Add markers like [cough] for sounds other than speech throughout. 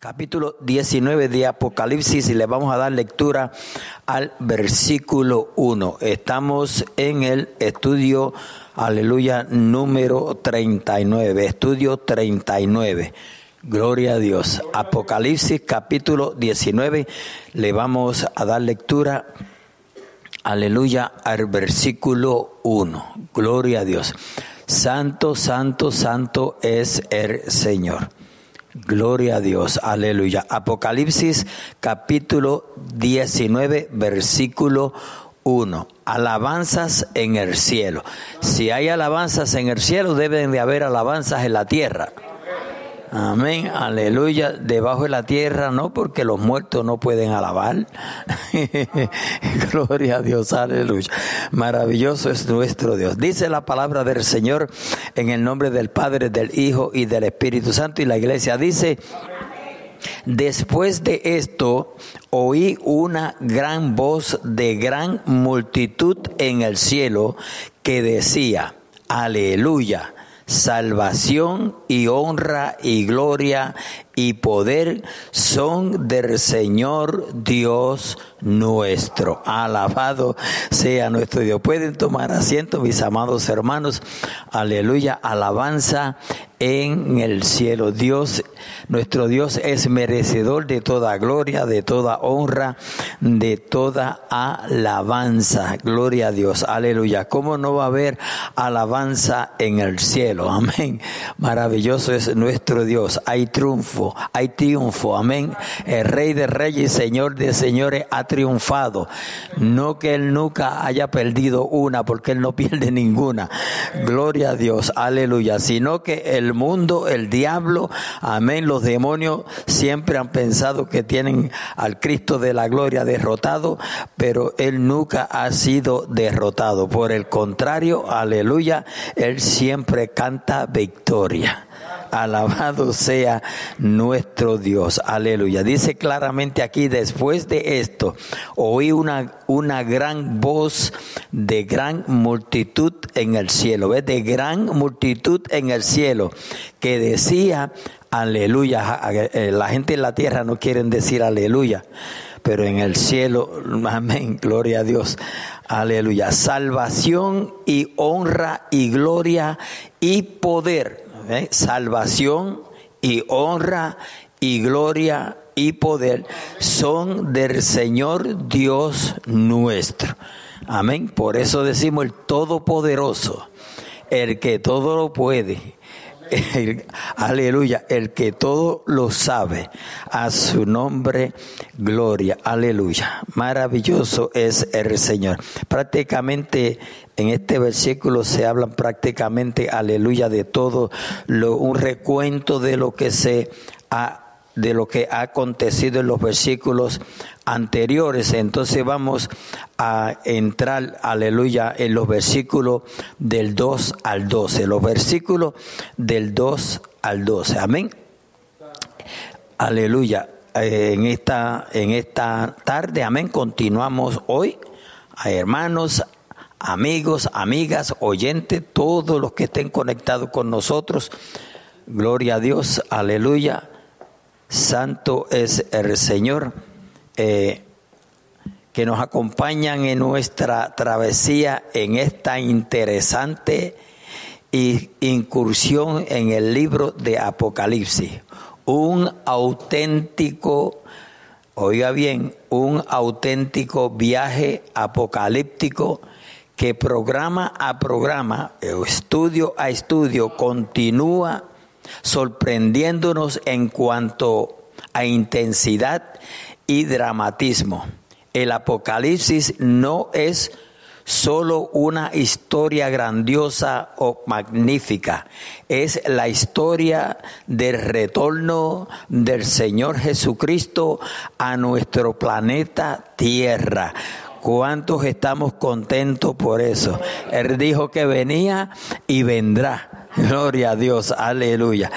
capítulo 19 de Apocalipsis y le vamos a dar lectura al versículo 1. Estamos en el estudio, aleluya, número 39, estudio 39. Gloria a Dios. Apocalipsis capítulo 19, le vamos a dar lectura, aleluya, al versículo 1. Gloria a Dios. Santo, santo, santo es el Señor. Gloria a Dios, aleluya. Apocalipsis capítulo 19, versículo 1. Alabanzas en el cielo. Si hay alabanzas en el cielo, deben de haber alabanzas en la tierra. Amén, aleluya. Debajo de la tierra, no, porque los muertos no pueden alabar. [laughs] Gloria a Dios, aleluya. Maravilloso es nuestro Dios. Dice la palabra del Señor en el nombre del Padre, del Hijo y del Espíritu Santo. Y la iglesia dice, Después de esto, oí una gran voz de gran multitud en el cielo que decía, aleluya salvación y honra y gloria y poder son del Señor Dios nuestro. Alabado sea nuestro Dios. Pueden tomar asiento, mis amados hermanos. Aleluya. Alabanza en el cielo. Dios, nuestro Dios es merecedor de toda gloria, de toda honra, de toda alabanza. Gloria a Dios. Aleluya. ¿Cómo no va a haber alabanza en el cielo? Amén. Maravilloso es nuestro Dios. Hay triunfo hay triunfo, amén. El Rey de Reyes Señor de Señores ha triunfado. No que Él nunca haya perdido una, porque Él no [laughs] pierde ninguna. Gloria a Dios, aleluya. Sino que el mundo, el diablo, amén, los demonios siempre han pensado que tienen al Cristo de la gloria derrotado, pero Él nunca ha sido derrotado. Por el contrario, aleluya, Él siempre canta victoria. Alabado sea nuestro Dios. Aleluya. Dice claramente aquí, después de esto, oí una, una gran voz de gran multitud en el cielo. ¿Ves? De gran multitud en el cielo que decía, aleluya. Eh, la gente en la tierra no quieren decir aleluya pero en el cielo, [laughs] amén, gloria a Dios, aleluya, salvación y honra y gloria y poder salvación y honra y gloria y poder son del Señor Dios nuestro. Amén. Por eso decimos el Todopoderoso, el que todo lo puede, [laughs] aleluya, el que todo lo sabe, a su nombre, gloria, aleluya. Maravilloso es el Señor. Prácticamente en este versículo se hablan prácticamente, aleluya, de todo, un recuento de lo que se ha de lo que ha acontecido en los versículos anteriores. Entonces vamos a entrar, aleluya, en los versículos del 2 al 12. Los versículos del 2 al 12. Amén. Aleluya. Eh, en esta, en esta tarde, amén, continuamos hoy, hermanos, amigos, amigas, oyentes, todos los que estén conectados con nosotros. Gloria a Dios, aleluya. Santo es el Señor, eh, que nos acompañan en nuestra travesía en esta interesante incursión en el libro de Apocalipsis. Un auténtico, oiga bien, un auténtico viaje apocalíptico que programa a programa, estudio a estudio, continúa sorprendiéndonos en cuanto a intensidad y dramatismo. El Apocalipsis no es solo una historia grandiosa o magnífica, es la historia del retorno del Señor Jesucristo a nuestro planeta Tierra. ¿Cuántos estamos contentos por eso? Él dijo que venía y vendrá. Gloria a Dios, aleluya.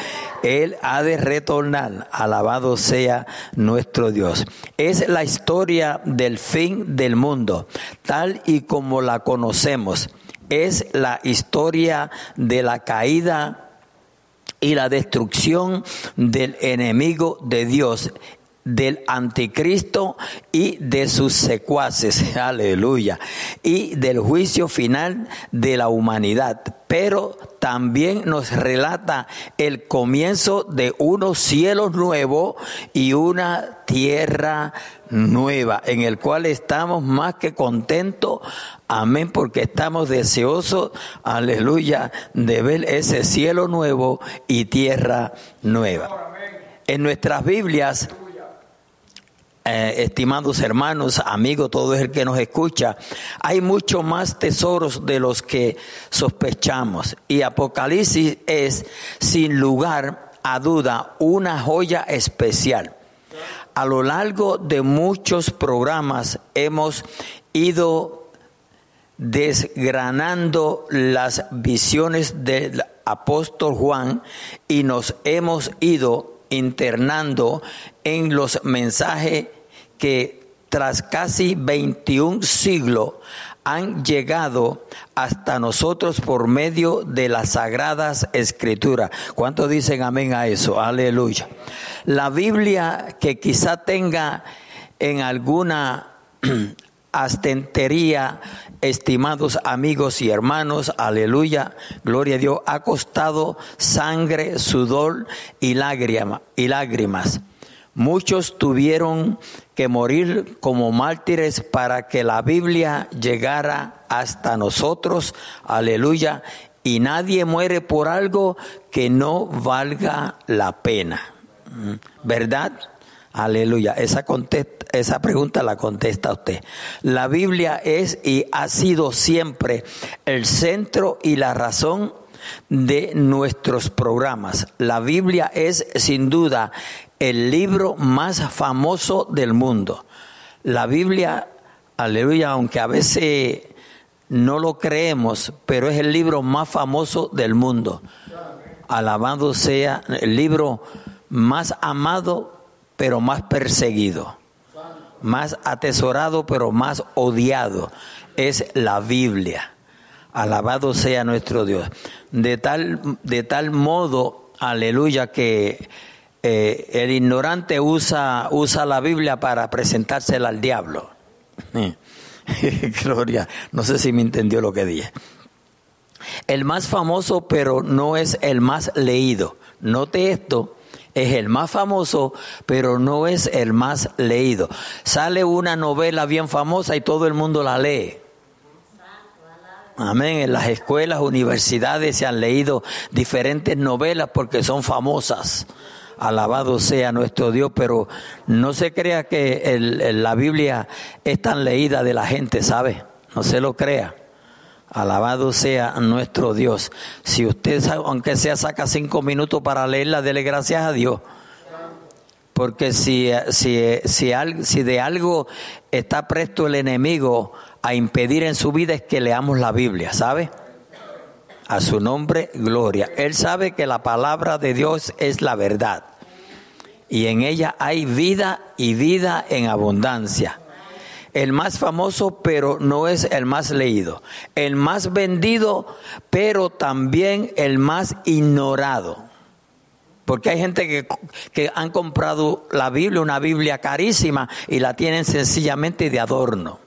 Él ha de retornar, alabado sea nuestro Dios. Es la historia del fin del mundo, tal y como la conocemos. Es la historia de la caída y la destrucción del enemigo de Dios del anticristo y de sus secuaces, [laughs] aleluya, y del juicio final de la humanidad. Pero también nos relata el comienzo de unos cielos nuevos y una tierra nueva, en el cual estamos más que contentos, amén, porque estamos deseosos, aleluya, de ver ese cielo nuevo y tierra nueva. En nuestras Biblias, eh, estimados hermanos, amigos, todo el que nos escucha, hay mucho más tesoros de los que sospechamos. Y Apocalipsis es, sin lugar a duda, una joya especial. A lo largo de muchos programas hemos ido desgranando las visiones del apóstol Juan y nos hemos ido internando en los mensajes que tras casi 21 siglos han llegado hasta nosotros por medio de las sagradas escrituras. ¿Cuántos dicen amén a eso? Aleluya. La Biblia que quizá tenga en alguna [clears throat] astentería, estimados amigos y hermanos, aleluya, gloria a Dios, ha costado sangre, sudor y, lágrimas. Muchos tuvieron que morir como mártires para que la Biblia llegara hasta nosotros, aleluya, y nadie muere por algo que no valga la pena. ¿Mm? ¿Verdad? Aleluya. Esa, pregunta la contesta usted. La Biblia es y ha sido siempre el centro y la razón de nuestros programas. La Biblia es sin duda el libro más famoso del mundo. La Biblia, aleluya, aunque a veces no lo creemos, pero es el libro más famoso del mundo. Alabado sea el libro más amado pero más perseguido, más atesorado, pero más odiado, es la Biblia. Alabado sea nuestro Dios. De tal, de tal modo, aleluya, que eh, el ignorante usa, usa la Biblia para presentársela al diablo. [laughs] Gloria, no sé si me entendió lo que dije. El más famoso, pero no es el más leído. Note esto, es el más famoso, pero no es el más leído. Sale una novela bien famosa y todo el mundo la lee. Amén. En las escuelas, universidades se han leído diferentes novelas porque son famosas. Alabado sea nuestro Dios, pero no se crea que la Biblia es tan leída de la gente, ¿sabe? No se lo crea. Alabado sea nuestro Dios. Si usted, aunque sea, saca cinco minutos para leerla, dele gracias a Dios. Porque si, si, si, si de algo está presto el enemigo a impedir en su vida es que leamos la Biblia, ¿sabe? A su nombre, gloria. Él sabe que la palabra de Dios es la verdad. Y en ella hay vida y vida en abundancia el más famoso, pero no es el más leído, el más vendido, pero también el más ignorado. Porque hay gente que, que, han comprado la Biblia, una Biblia carísima, y la tienen sencillamente de adorno.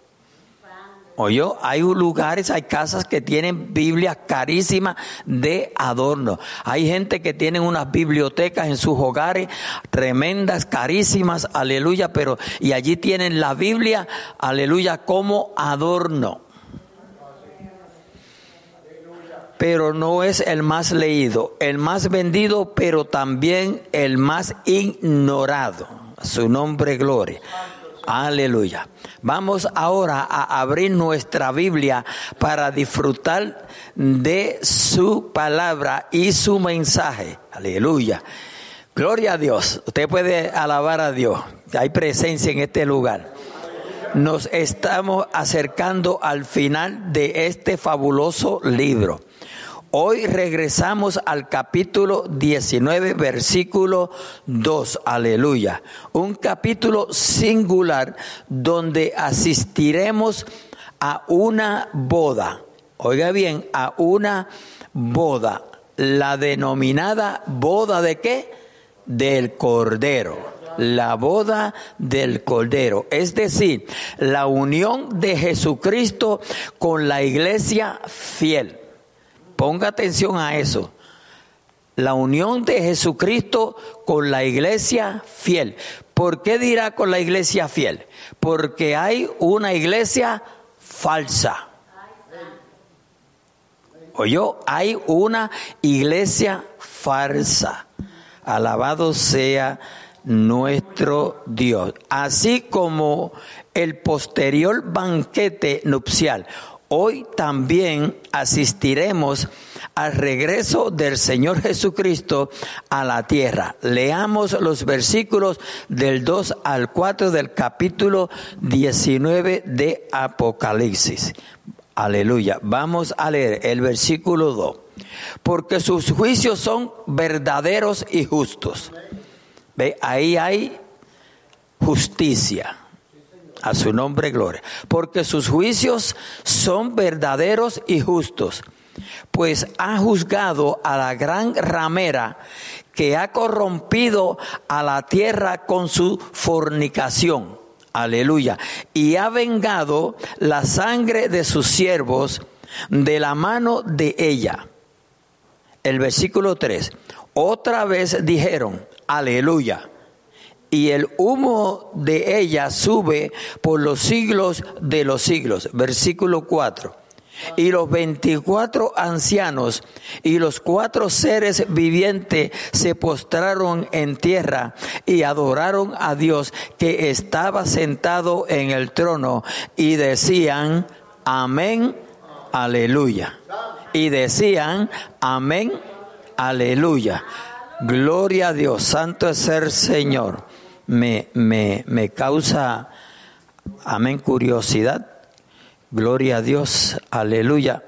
Oye, hay lugares, hay casas que tienen Biblias carísimas de adorno. Hay gente que tiene unas bibliotecas en sus hogares tremendas, carísimas, aleluya, pero y allí tienen la Biblia, aleluya, como adorno. Pero no es el más leído, el más vendido, pero también el más ignorado. Su nombre, gloria. Aleluya. Vamos ahora a abrir nuestra Biblia para disfrutar de su palabra y su mensaje. Aleluya. Gloria a Dios. Usted puede alabar a Dios. Hay presencia en este lugar. Nos estamos acercando al final de este fabuloso libro. Hoy regresamos al capítulo 19, versículo 2. Aleluya. Un capítulo singular donde asistiremos a una boda. Oiga bien, a una boda. la denominada boda de qué? Del Cordero. La boda del Cordero. Es decir, la unión de Jesucristo con la iglesia fiel. Ponga atención a eso. La unión de Jesucristo con la iglesia fiel. ¿Por qué dirá con la iglesia fiel? Porque hay una iglesia falsa. Oyó, hay una iglesia falsa. Alabado sea nuestro Dios. Así como el posterior banquete nupcial. Hoy también asistiremos al regreso del Señor Jesucristo a la tierra. Leamos los versículos del 2 al 4 del capítulo 19 de Apocalipsis. Aleluya. Vamos a leer el versículo 2. Porque sus juicios son verdaderos y justos. ¿Ve? Ahí hay justicia. A su nombre, gloria. Porque sus juicios son verdaderos y justos. Pues ha juzgado a la gran ramera que ha corrompido a la tierra con su fornicación Aleluya. Y ha vengado la sangre de sus siervos de la mano de ella. El versículo 3. Otra vez dijeron, aleluya. Y el humo de ella sube por los siglos de los siglos. Versículo 4. Y los veinticuatro ancianos y los cuatro seres vivientes se postraron en tierra y adoraron a Dios que estaba sentado en el trono y decían, amén, aleluya. Y decían, amén, aleluya. Gloria a Dios, santo es el Señor. Me, me, me causa, amén, curiosidad. Gloria a Dios, aleluya,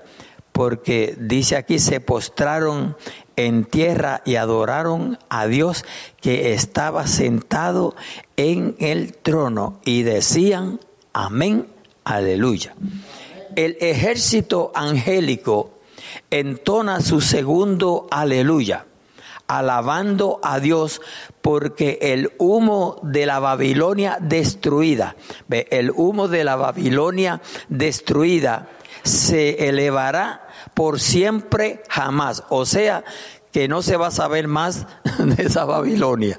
porque dice aquí se postraron en tierra y adoraron a Dios que estaba sentado en el trono y decían, amén, aleluya. El ejército angélico entona su segundo aleluya alabando a Dios porque el humo de la Babilonia destruida, el humo de la Babilonia destruida se elevará por siempre jamás. O sea, que no se va a saber más [laughs] de esa Babilonia.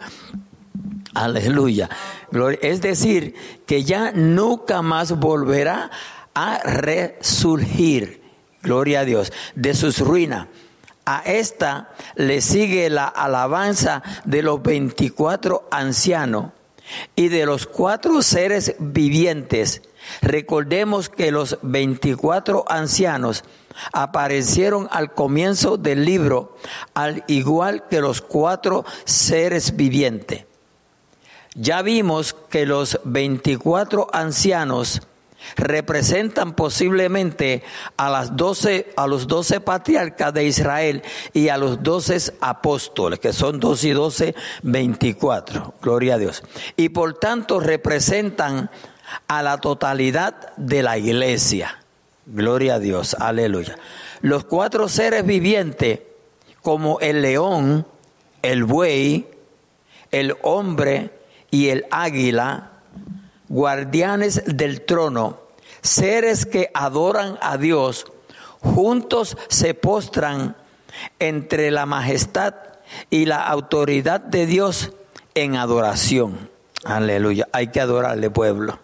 Aleluya. Es decir, que ya nunca más volverá a resurgir. Gloria a Dios. De sus ruinas a esta le sigue la alabanza de los 24 ancianos y de los cuatro seres vivientes. Recordemos que los 24 ancianos aparecieron al comienzo del libro, al igual que los cuatro seres vivientes. Ya vimos que los 24 ancianos representan posiblemente a las doce, a los doce patriarcas de Israel y a los doce apóstoles, que son dos y doce, veinticuatro. Gloria a Dios. Y por tanto representan a la totalidad de la iglesia. Gloria a Dios, aleluya. Los cuatro seres vivientes, como el león, el buey, el hombre y el águila, guardianes del trono, seres que adoran a Dios, juntos se postran entre la majestad y la autoridad de Dios en adoración. Aleluya. Hay que adorarle, pueblo.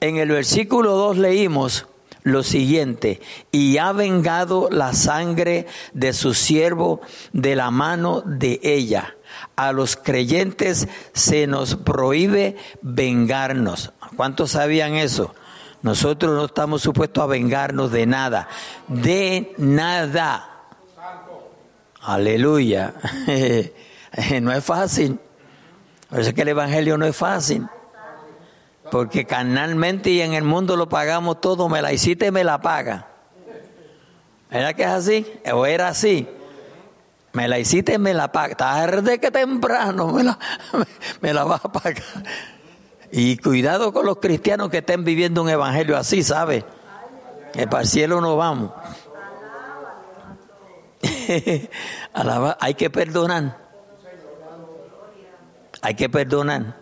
En el versículo 2 leímos lo siguiente, y ha vengado la sangre de su siervo de la mano de ella a los creyentes se nos prohíbe vengarnos. ¿Cuántos sabían eso? Nosotros no estamos supuestos a vengarnos de nada, de nada. Aleluya. [laughs] no es fácil. Por eso es que el Evangelio no es fácil. Porque carnalmente y en el mundo lo pagamos todo. Me la hiciste y me la paga. ¿Era que es así? ¿O era así? Me la hiciste, me la paga. Tarde que temprano me la, [laughs] me la vas a pagar. Y cuidado con los cristianos que estén viviendo un evangelio así, ¿sabe? Que para el cielo no vamos. [laughs] hay que perdonar. Hay que perdonar.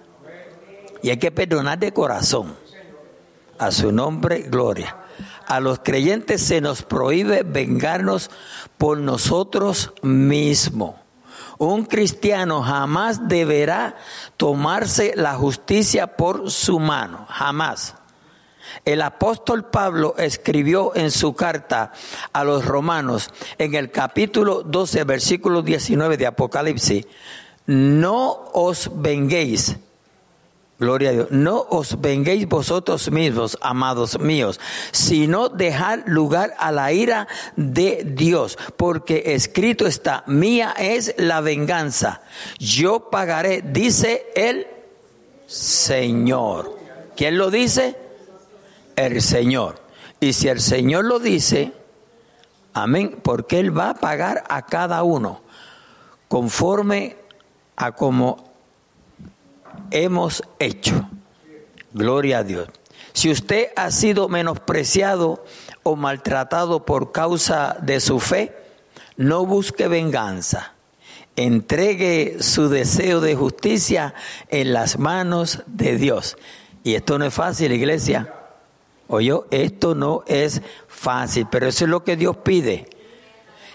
Y hay que perdonar de corazón. A su nombre, gloria. A los creyentes se nos prohíbe vengarnos por nosotros mismos. Un cristiano jamás deberá tomarse la justicia por su mano, jamás. El apóstol Pablo escribió en su carta a los romanos, en el capítulo 12, versículo 19 de Apocalipsis, no os venguéis Gloria a Dios. No os venguéis vosotros mismos, amados míos, sino dejad lugar a la ira de Dios, porque escrito está, mía es la venganza. Yo pagaré, dice el Señor. ¿Quién lo dice? El Señor. Y si el Señor lo dice, amén, porque Él va a pagar a cada uno conforme a como hemos hecho. Gloria a Dios. Si usted ha sido menospreciado o maltratado por causa de su fe, no busque venganza. Entregue su deseo de justicia en las manos de Dios. Y esto no es fácil, iglesia. Oye, esto no es fácil, pero eso es lo que Dios pide.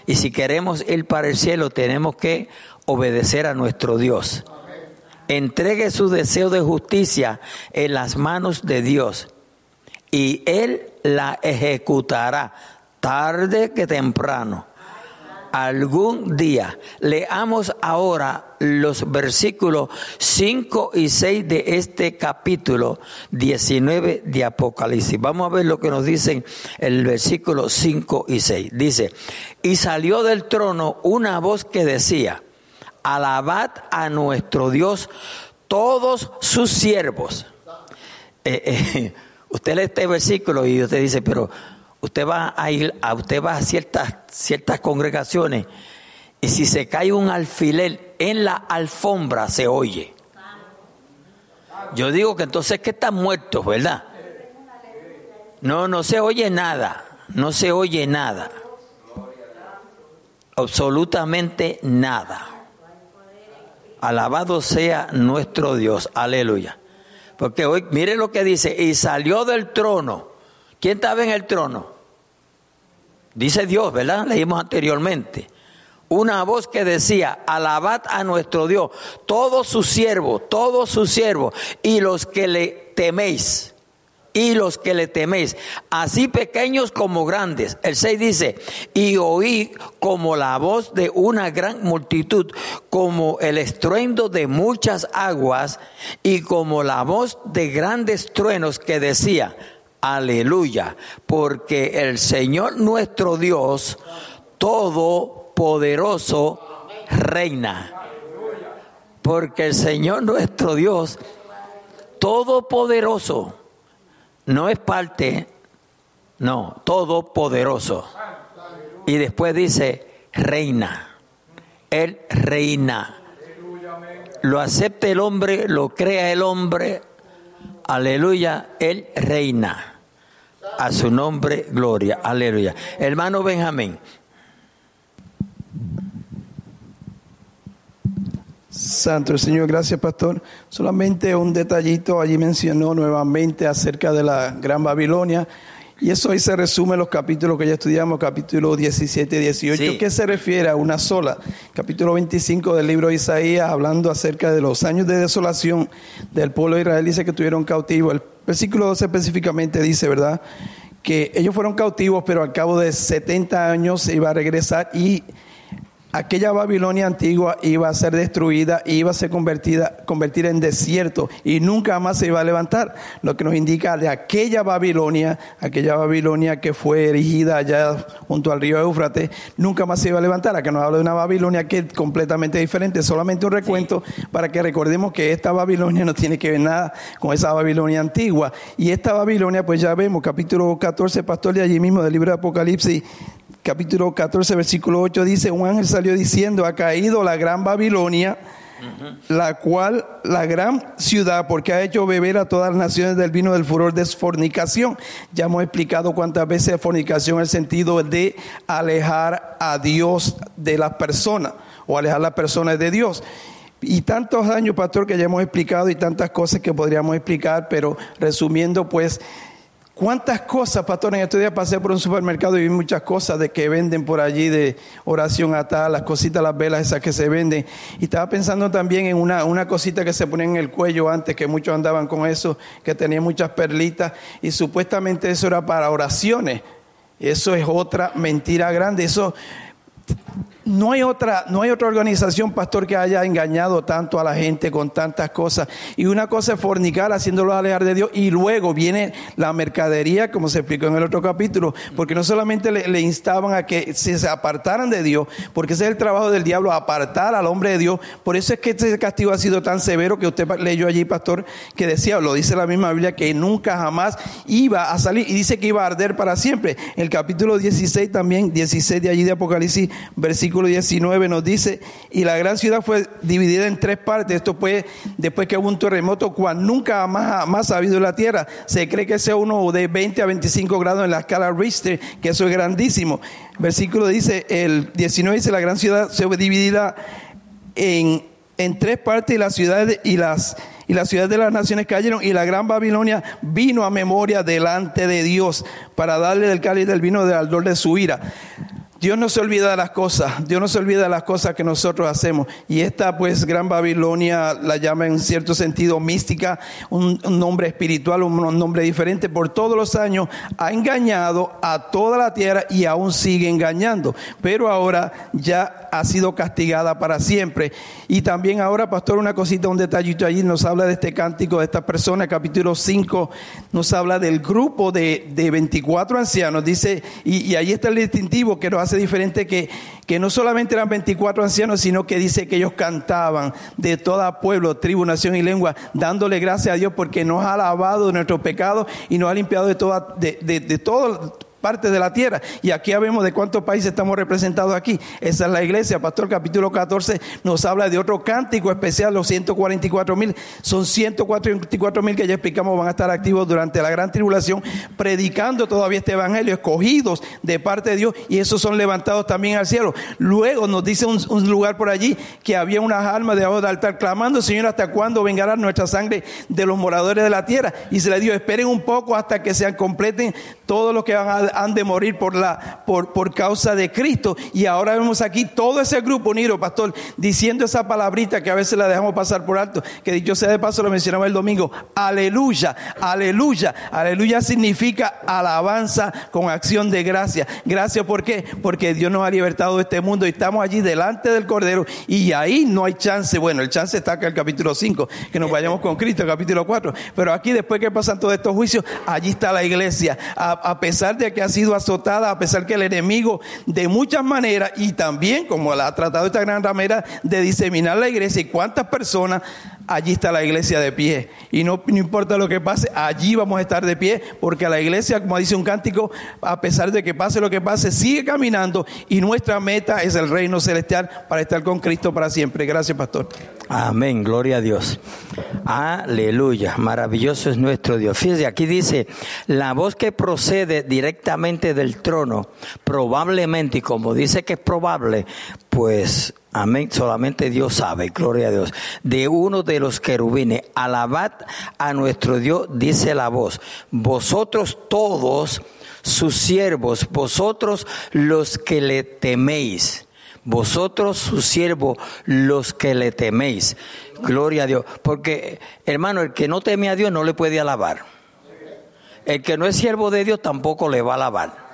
Y si queremos ir para el cielo, tenemos que obedecer a nuestro Dios entregue su deseo de justicia en las manos de Dios y Él la ejecutará tarde que temprano. Algún día. Leamos ahora los versículos 5 y 6 de este capítulo 19 de Apocalipsis. Vamos a ver lo que nos dicen el versículo 5 y 6. Dice, y salió del trono una voz que decía, alabad a nuestro Dios todos sus siervos. Eh, eh, usted lee este versículo y usted dice, pero usted va a ir a usted va a ciertas ciertas congregaciones y si se cae un alfiler en la alfombra se oye. Yo digo que entonces que están muertos, ¿verdad? No, no se oye nada, no se oye nada. Absolutamente nada. Alabado sea nuestro Dios. Aleluya. Porque hoy, mire lo que dice, y salió del trono. ¿Quién estaba en el trono? Dice Dios, ¿verdad? Leímos anteriormente. Una voz que decía, alabad a nuestro Dios, todos sus siervos, todos sus siervos, y los que le teméis y los que le teméis, así pequeños como grandes. El 6 dice, y oí como la voz de una gran multitud, como el estruendo de muchas aguas y como la voz de grandes truenos que decía, aleluya, porque el Señor nuestro Dios, todopoderoso, reina. Porque el Señor nuestro Dios, todopoderoso, no es parte, no, todopoderoso. Y después dice, reina. Él reina. Lo acepta el hombre, lo crea el hombre. Aleluya, Él reina. A su nombre, gloria. Aleluya. Hermano Benjamín, Santo el Señor, gracias Pastor. Solamente un detallito, allí mencionó nuevamente acerca de la Gran Babilonia. Y eso ahí se resume en los capítulos que ya estudiamos, capítulo 17 y 18. ¿Qué se refiere a una sola? Capítulo 25 del libro de Isaías, hablando acerca de los años de desolación del pueblo de Israel, dice que estuvieron cautivos. El versículo 12 específicamente dice, ¿verdad? Que ellos fueron cautivos, pero al cabo de 70 años se iba a regresar y aquella Babilonia antigua iba a ser destruida, iba a ser convertida, convertida en desierto y nunca más se iba a levantar. Lo que nos indica de aquella Babilonia, aquella Babilonia que fue erigida allá junto al río Éufrates, nunca más se iba a levantar. Acá nos habla de una Babilonia que es completamente diferente, solamente un recuento para que recordemos que esta Babilonia no tiene que ver nada con esa Babilonia antigua. Y esta Babilonia, pues ya vemos, capítulo 14, pastor de allí mismo del libro de Apocalipsis, capítulo 14, versículo 8 dice, un ángel salió diciendo, ha caído la gran Babilonia, la cual la gran ciudad, porque ha hecho beber a todas las naciones del vino del furor de fornicación. Ya hemos explicado cuántas veces fornicación el sentido de alejar a Dios de las personas o alejar a las personas de Dios. Y tantos años, pastor, que ya hemos explicado y tantas cosas que podríamos explicar, pero resumiendo, pues ¿Cuántas cosas, pastor? En estos días pasé por un supermercado y vi muchas cosas de que venden por allí de oración a tal, las cositas, las velas esas que se venden. Y estaba pensando también en una, una cosita que se ponía en el cuello antes, que muchos andaban con eso, que tenía muchas perlitas y supuestamente eso era para oraciones. Eso es otra mentira grande. Eso no hay otra, no hay otra organización, pastor, que haya engañado tanto a la gente con tantas cosas. Y una cosa es fornicar, haciéndolo alejar de Dios, y luego viene la mercadería, como se explicó en el otro capítulo, porque no solamente le, instaban a que se apartaran de Dios, porque ese es el trabajo del diablo, apartar al hombre de Dios. Por eso es que este castigo ha sido tan severo que usted leyó allí, pastor, que decía, lo dice la misma Biblia, que nunca jamás iba a salir, y dice que iba a arder para siempre. El capítulo 16 también, 16 de allí de Apocalipsis, versículo 19 nos dice, y la gran ciudad fue dividida en tres partes. Esto fue después que hubo un terremoto cual nunca más, más ha habido en la tierra. Se cree que sea uno de 20 a 25 grados en la escala Richter, que eso es grandísimo. Versículo dice, el 19 dice, la gran ciudad se fue dividida en, en tres partes y las ciudades y las y las ciudades de las naciones cayeron y la gran Babilonia vino a memoria delante de Dios para darle del cáliz del vino del ardor de su ira. Dios no se olvida de las cosas, Dios no se olvida de las cosas que nosotros hacemos. Y esta pues Gran Babilonia la llama en cierto sentido mística, un, nombre espiritual, un, nombre diferente. Por todos los años ha engañado a toda la tierra y aún sigue engañando. Pero ahora ya ha sido castigada para siempre. Y también ahora, pastor, una cosita, un detallito allí, nos habla de este cántico de esta persona, capítulo 5, nos habla del grupo de, de 24 ancianos. Dice, y, y ahí está el distintivo que nos hace diferente que, que no solamente eran 24 ancianos, sino que dice que ellos cantaban de toda pueblo, tribu, nación y lengua, dándole gracias a Dios porque nos ha lavado de nuestros pecados y nos ha limpiado de, toda, de, de todo parte de la tierra. Y aquí vemos de cuántos países estamos representados aquí. Esa es la iglesia. Pastor, capítulo 14 nos habla de otro cántico especial, los 144 mil. Son 144 mil que ya explicamos van a estar activos durante la gran tribulación, predicando todavía este evangelio, escogidos de parte de Dios, y esos son levantados también al cielo. Luego nos dice un, lugar por allí que había unas almas debajo del altar clamando, Señor, ¿hasta cuándo vengará nuestra sangre de los moradores de la tierra? Y se le dio, esperen un poco hasta que sean completen todos los que van a han de morir por, la, por, por causa de Cristo. Y ahora vemos aquí todo ese grupo unido, pastor, diciendo esa palabrita que a veces la dejamos pasar por alto, que dicho sea de paso lo mencionaba el domingo, aleluya, aleluya, aleluya significa alabanza con acción de gracia. Gracias, ¿por qué? Porque Dios nos ha libertado de este mundo y estamos allí delante del Cordero y ahí no hay chance, bueno, el chance está acá en el capítulo 5, que nos vayamos con Cristo, el capítulo 4, pero aquí después que pasan todos estos juicios, allí está la iglesia, a, a pesar de que ha sido azotada, a pesar que el enemigo de muchas maneras y también como la ha tratado esta gran ramera de diseminar la iglesia y cuántas personas, allí está la iglesia de pie. Y no, no importa lo que pase, allí vamos a estar de pie porque la iglesia, como dice un cántico, a pesar de que pase lo que pase, sigue caminando y nuestra meta es el reino celestial para estar con Cristo para siempre. Gracias, pastor. Amén, gloria a Dios. Aleluya, maravilloso es nuestro Dios. Fíjese, aquí dice, la voz que procede directamente del trono, probablemente, y como dice que es probable, pues, amén, solamente Dios sabe, gloria a Dios, de uno de los querubines, alabad a nuestro Dios, dice la voz, vosotros todos sus siervos, vosotros los que le teméis vosotros sus siervos, los que le teméis. Gloria a Dios. Porque, hermano, el que no teme a Dios no le puede alabar. El que no es siervo de Dios tampoco le va a alabar.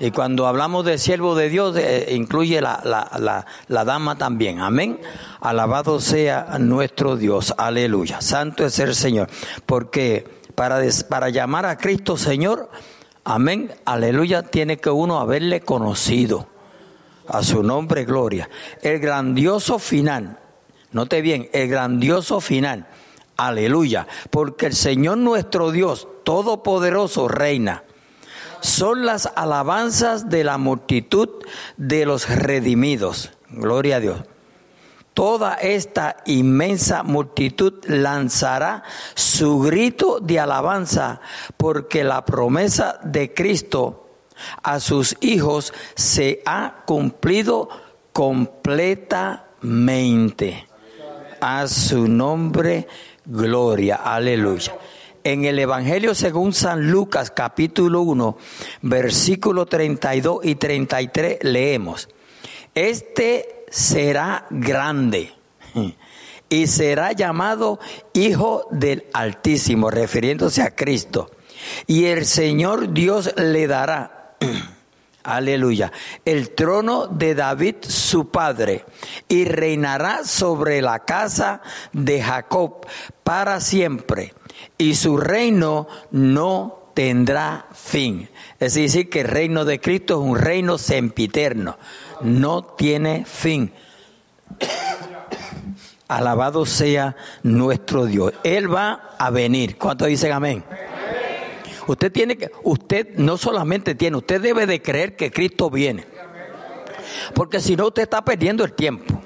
Y cuando hablamos de siervo de Dios, eh, incluye la, la, la, dama también. Amén. Alabado sea nuestro Dios. Aleluya. Santo es el Señor. Porque para, para llamar a Cristo Señor, amén, aleluya, tiene que uno haberle conocido. A su nombre, gloria. El grandioso final. Note bien, el grandioso final. Aleluya. Porque el Señor nuestro Dios, Todopoderoso, reina. Son las alabanzas de la multitud de los redimidos. Gloria a Dios. toda esta inmensa multitud lanzará su grito de alabanza porque la promesa de Cristo a sus hijos se ha cumplido completamente. A su nombre, gloria, aleluya. En el Evangelio según San Lucas capítulo 1, versículo 32 y 33 leemos, este será grande y será llamado Hijo del Altísimo, refiriéndose a Cristo. Y el Señor Dios le dará, aleluya, el trono de David su padre, y reinará sobre la casa de Jacob para siempre, y su reino no tendrá fin. Es decir, que el reino de Cristo es un reino sempiterno, no tiene fin. [coughs] Alabado sea nuestro Dios. Él va a venir. ¿Cuántos dicen amén? Usted tiene que, usted no solamente tiene, usted debe de creer que Cristo viene. Porque si no, usted está perdiendo el tiempo.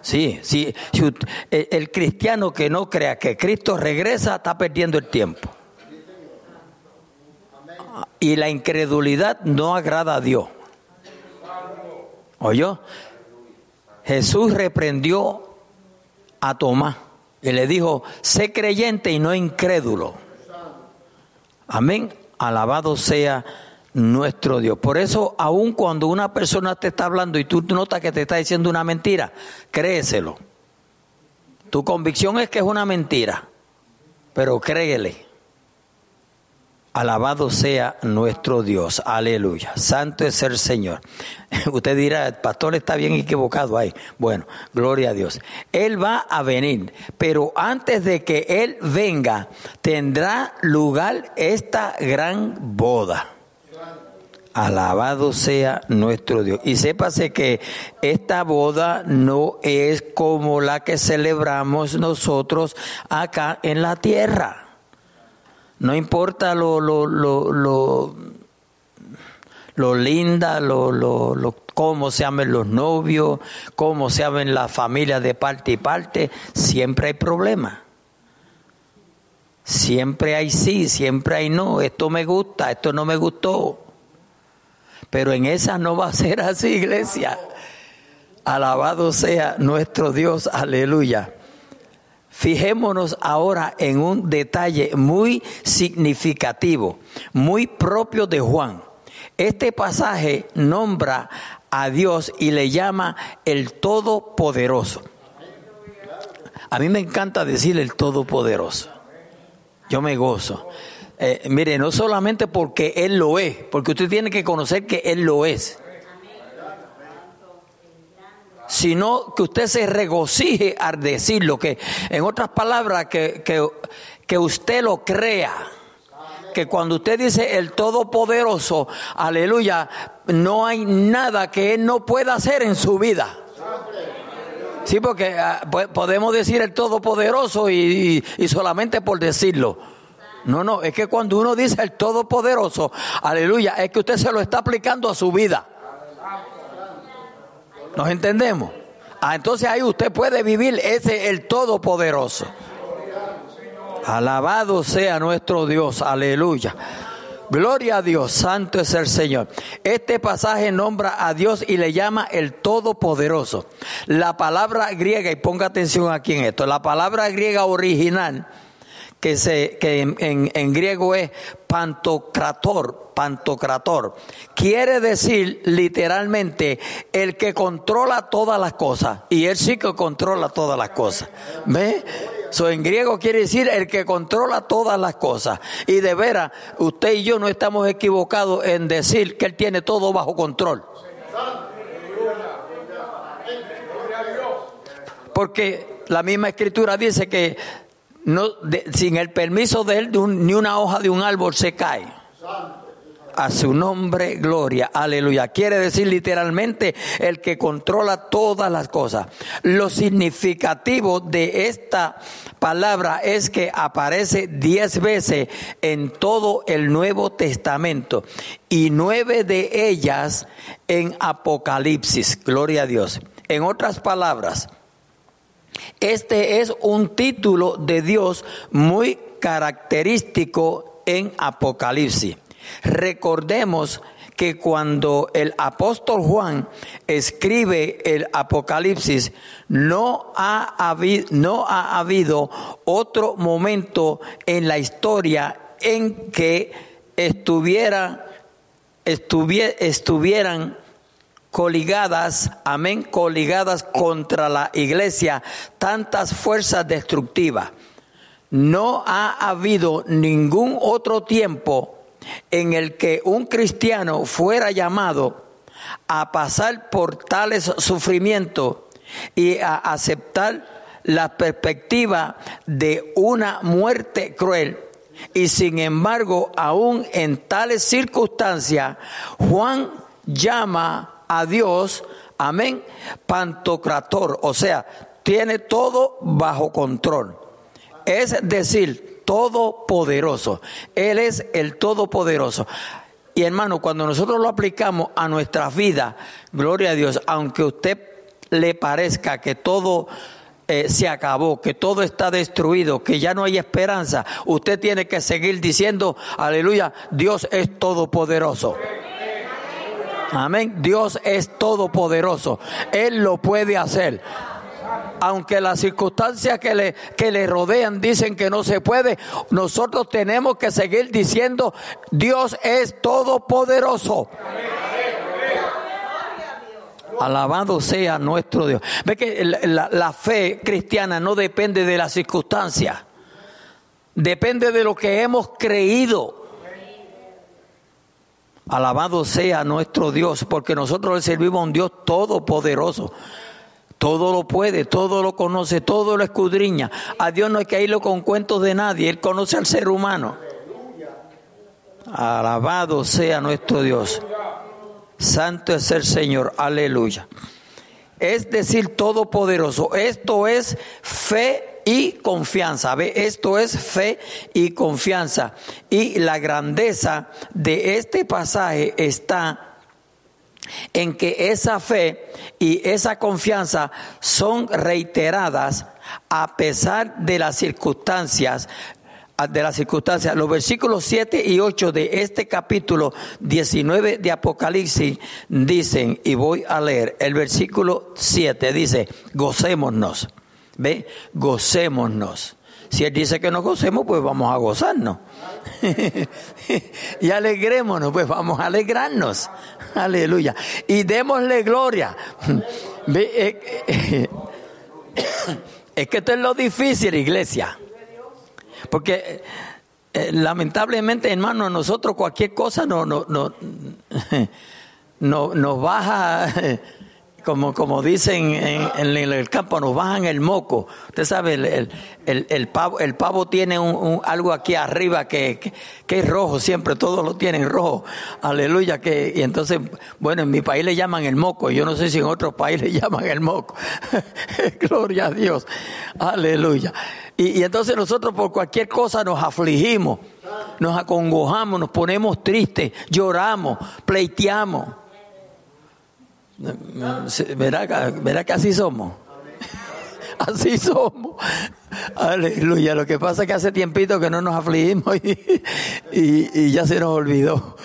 Sí, sí, el cristiano que no crea que Cristo regresa está perdiendo el tiempo. Y la incredulidad no agrada a Dios. ¿Oyó? Jesús reprendió a Tomás y le dijo, sé creyente y no incrédulo. Amén. Alabado sea nuestro Dios. Por eso, aun cuando una persona te está hablando y tú notas que te está diciendo una mentira, créeselo. Tu convicción es que es una mentira, pero créele. Alabado sea nuestro Dios. Aleluya. Santo es el Señor. [laughs] Usted dirá, el pastor está bien equivocado ahí. Bueno, gloria a Dios. Él va a venir, pero antes de que Él venga, tendrá lugar esta gran boda. Alabado sea nuestro Dios. Y sépase que esta boda no es como la que celebramos nosotros acá en la tierra. No importa lo, lo, lo, lo, lo linda, lo, lo, lo, cómo se amen los novios, cómo se amen las familias de parte y parte, siempre hay problemas. Siempre hay sí, siempre hay no. Esto me gusta, esto no me gustó. Pero en esa no va a ser así, iglesia. Alabado sea nuestro Dios, aleluya. Fijémonos ahora en un detalle muy significativo, muy propio de Juan. Este pasaje nombra a Dios y le llama el Todopoderoso. A mí me encanta decir el Todopoderoso. Yo me gozo. Eh, mire, no solamente porque Él lo es, porque usted tiene que conocer que Él lo es sino que usted se regocije al decirlo, que en otras palabras, que, que, usted lo crea que cuando usted dice el Todopoderoso, aleluya, no hay nada que Él no pueda hacer en su vida. Sí, porque ah, podemos decir el Todopoderoso y, y, solamente por decirlo. No, no, es que cuando uno dice el Todopoderoso, aleluya, es que usted se lo está aplicando a su vida. ¿Nos entendemos? Ah, entonces ahí usted puede vivir ese el todopoderoso. Alabado sea nuestro Dios, aleluya. Gloria a Dios, santo es el Señor. Este pasaje nombra a Dios y le llama el Todopoderoso. La palabra griega, y ponga atención aquí en esto, la palabra griega original que, se, que en, en, griego es pantocrator, pantocrator. Quiere decir literalmente el que controla todas las cosas. Y él sí que controla todas las cosas. ¿Ve? So, en griego quiere decir el que controla todas las cosas. Y de veras, usted y yo no estamos equivocados en decir que él tiene todo bajo control. Porque la misma escritura dice que no, sin el permiso de él, ni una hoja de un árbol se cae. A su nombre, gloria, aleluya. Quiere decir literalmente el que controla todas las cosas. Lo significativo de esta palabra es que aparece diez veces en todo el Nuevo Testamento y nueve de ellas en Apocalipsis. Gloria a Dios. En otras palabras, este es un título de Dios muy característico en Apocalipsis. Recordemos que cuando el apóstol Juan escribe el Apocalipsis, no ha habido, no ha habido otro momento en la historia en que estuviera, estuvieran coligadas, amén, coligadas contra la iglesia tantas fuerzas destructivas. No ha habido ningún otro tiempo en el que un cristiano fuera llamado a pasar por tales sufrimientos y a aceptar la perspectiva de una muerte cruel. Y sin embargo, aún en tales circunstancias, Juan llama a Dios, amén, pantocrator, o sea, tiene todo bajo control. Es decir, todopoderoso. Él es el todopoderoso. Y hermano, cuando nosotros lo aplicamos a nuestra vida, gloria a Dios, aunque usted le parezca que todo eh, se acabó, que todo está destruido, que ya no hay esperanza, usted tiene que seguir diciendo, aleluya, Dios es todopoderoso. Amén. Dios es todopoderoso. Él lo puede hacer. Aunque las circunstancias que le, que le rodean dicen que no se puede, nosotros tenemos que seguir diciendo, Dios es todopoderoso. Alabado sea nuestro Dios. Ve que la, la, fe cristiana no depende de las circunstancias, depende de lo que hemos creído. Alabado sea nuestro Dios, porque nosotros le servimos a un Dios todopoderoso. Todo lo puede, todo lo conoce, todo lo escudriña. A Dios no hay que irlo con cuentos de nadie, Él conoce al ser humano. Alabado sea nuestro Dios. Santo es el Señor, aleluya. Es decir, todopoderoso. Esto es fe y confianza. ¿Ve? Esto es fe y confianza. Y la grandeza de este pasaje está en que esa fe y esa confianza son reiteradas a pesar de las circunstancias de las circunstancias. Los versículos 7 y 8 de este capítulo 19 de Apocalipsis dicen, y voy a leer, el versículo 7 dice, gocémonos. ¿Ve? Gocémonos. Si Él dice que nos gocemos, pues vamos a gozarnos. [laughs] y alegrémonos, pues vamos a alegrarnos. Aleluya. Y démosle gloria. ¿Ve? [coughs] Es que esto es lo difícil, iglesia. Porque eh, lamentablemente, hermano, nosotros cualquier cosa no, no, no, [laughs] no nos baja como, como dicen en, el campo, nos bajan el moco. Usted sabe, el, el, el pavo, el pavo tiene algo aquí arriba que, que, es rojo, siempre todos lo tienen rojo. Aleluya. Que, y entonces, bueno, en mi país le llaman el moco, yo no sé si en otros países [laughs] le llaman el moco. [laughs] Gloria a Dios. Aleluya. Y, y entonces nosotros por cualquier cosa nos afligimos, nos acongojamos, nos ponemos tristes, lloramos, pleiteamos. ¿Verá, que así somos? [laughs] Así somos. Aleluya. Lo que pasa es que hace tiempito que no nos afligimos y, ya se nos olvidó.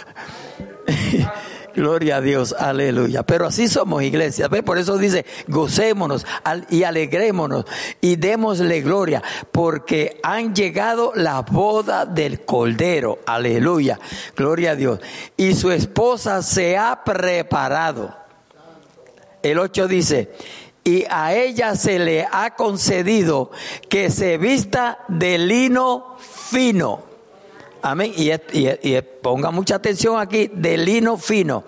[laughs] Gloria a Dios, aleluya. Pero así somos iglesia. Por eso dice, gocémonos y alegrémonos y démosle gloria, porque han llegado la boda del Cordero. Aleluya. Gloria a Dios. Y su esposa se ha preparado. El 8 dice, y a ella se le ha concedido que se vista de lino fino. Amén. Y, y, ponga mucha atención aquí, de lino fino,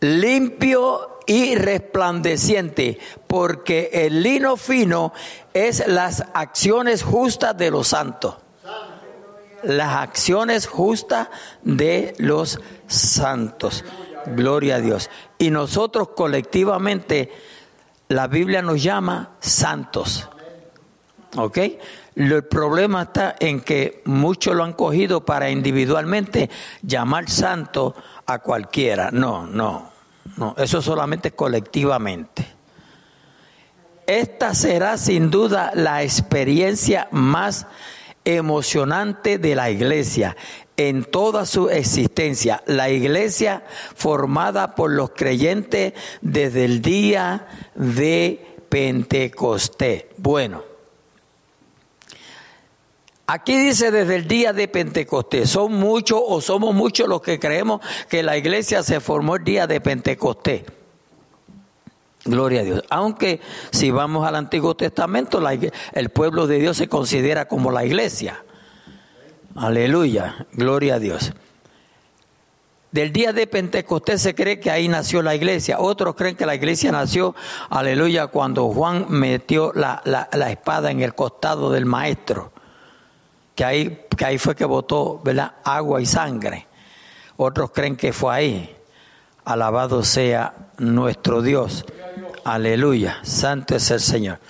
limpio y resplandeciente, porque el lino fino es las acciones justas de los santos. Las acciones justas de los santos. Gloria a Dios. Y nosotros colectivamente, la Biblia nos llama santos. ¿Ok? El problema está en que muchos lo han cogido para individualmente llamar santo a cualquiera. No, no, no. Eso solamente colectivamente. Esta será sin duda la experiencia más emocionante de la iglesia en toda su existencia. La iglesia formada por los creyentes desde el día de Pentecostés. Bueno, aquí dice desde el día de Pentecostés. Son muchos o somos muchos los que creemos que la iglesia se formó el día de Pentecostés. Gloria a Dios. Aunque si vamos al Antiguo Testamento, el pueblo de Dios se considera como la iglesia. Aleluya. Gloria a Dios. Del día de Pentecostés se cree que ahí nació la iglesia. Otros creen que la iglesia nació, aleluya, cuando Juan metió la, la, espada en el costado del maestro. Que ahí, que ahí fue que botó ¿verdad? agua y sangre. Otros creen que fue ahí. Alabado sea nuestro Dios. Aleluya. Santo es el Señor.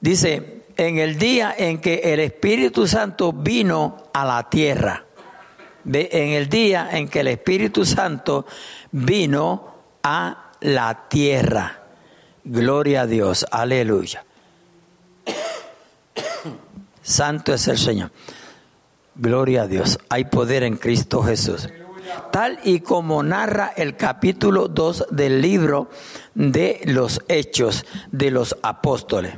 Dice, en el día en que el Espíritu Santo vino a la tierra. En el día en que el Espíritu Santo vino a la tierra. Gloria a Dios. Aleluya. [coughs] Santo es el Señor. Gloria a Dios. Hay poder en Cristo Jesús tal y como narra el capítulo 2 del libro de los Hechos de los Apóstoles.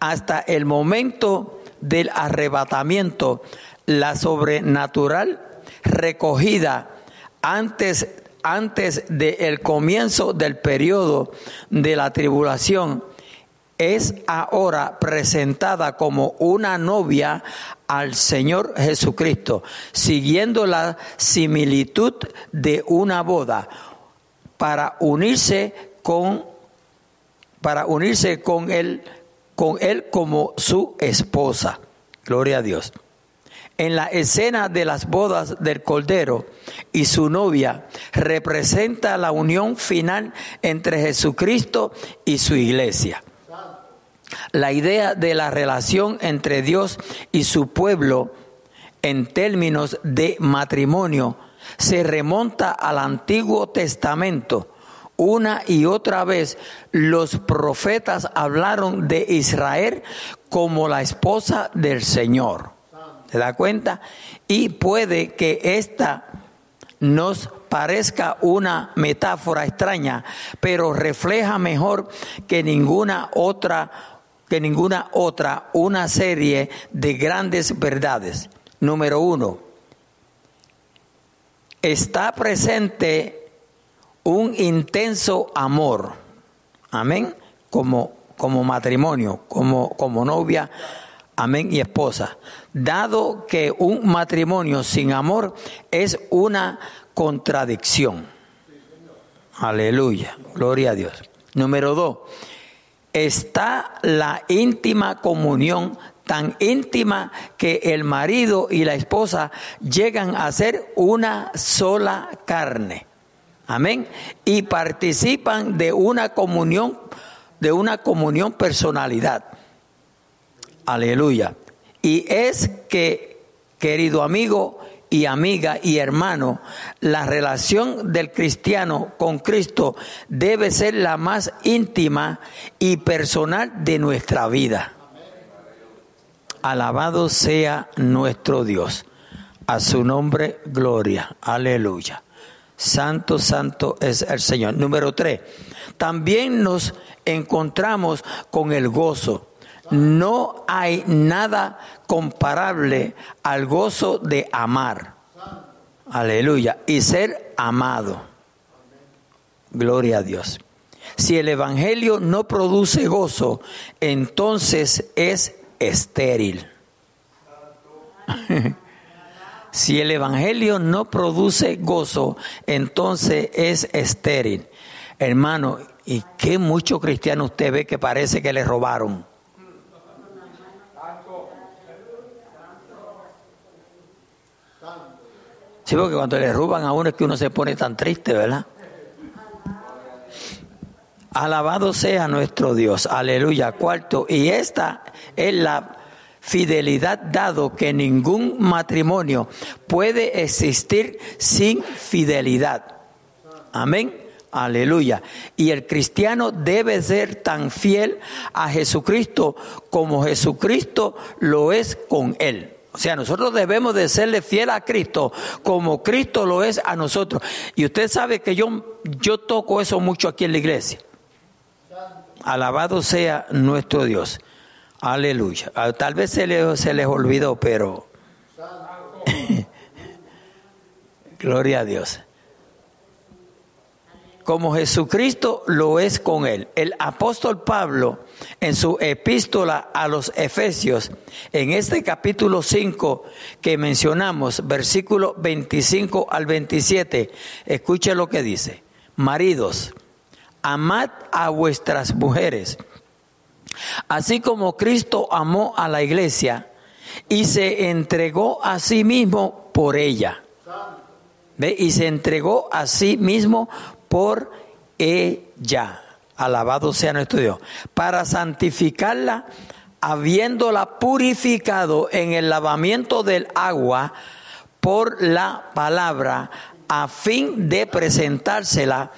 Hasta el momento del arrebatamiento, la sobrenatural recogida antes antes del comienzo del periodo de la tribulación es ahora presentada como una novia al Señor Jesucristo, siguiendo la similitud de una boda para unirse con para unirse con él con él como su esposa. Gloria a Dios. En la escena de las bodas del Cordero y su novia representa la unión final entre Jesucristo y su iglesia. La idea de la relación entre Dios y su pueblo en términos de matrimonio se remonta al Antiguo Testamento. Una y otra vez los profetas hablaron de Israel como la esposa del Señor. ¿Se da cuenta? Y puede que esta nos parezca una metáfora extraña, pero refleja mejor que ninguna otra que ninguna otra una serie de grandes verdades. Número uno, está presente un intenso amor, amén, como, como matrimonio, como, como novia, amén, y esposa. Dado que un matrimonio sin amor es una contradicción. Aleluya, gloria a Dios. Número dos, está la íntima comunión tan íntima que el marido y la esposa llegan a ser una sola carne. Amén. Y participan de una comunión, de una comunión personalidad. Aleluya. Y es que, querido amigo, y amiga y hermano, la relación del cristiano con Cristo debe ser la más íntima y personal de nuestra vida. Alabado sea nuestro Dios. A su nombre, gloria. Aleluya. Santo, santo es el Señor. Número tres. También nos encontramos con el gozo no hay nada comparable al gozo de amar. Aleluya. Y ser amado. Gloria a Dios. Si el Evangelio no produce gozo, entonces es estéril. [laughs] si el Evangelio no produce gozo, entonces es estéril. Hermano, ¿y qué mucho cristiano usted ve que parece que le robaron? Sí, porque cuando le roban a uno es que uno se pone tan triste, ¿verdad? Alabado sea nuestro Dios, aleluya. Cuarto, y esta es la fidelidad dado que ningún matrimonio puede existir sin fidelidad. Amén. Aleluya. Y el cristiano debe ser tan fiel a Jesucristo como Jesucristo lo es con él. O sea, nosotros debemos de serle fiel a Cristo como Cristo lo es a nosotros. Y usted sabe que yo, yo toco eso mucho aquí en la iglesia. Alabado sea nuestro Dios. Aleluya. Ah, tal vez se les, se les olvidó, pero... [laughs] Gloria a Dios como Jesucristo lo es con él. El apóstol Pablo, en su epístola a los Efesios, en este capítulo 5 que mencionamos, versículo 25 al 27, escuche lo que dice. Maridos, amad a vuestras mujeres, así como Cristo amó a la iglesia y se entregó a sí mismo por ella. ¿Ve? Y se entregó a sí mismo por ella. Alabado sea nuestro Dios. Para santificarla, habiéndola purificado en el lavamiento del agua por la palabra, a fin de presentársela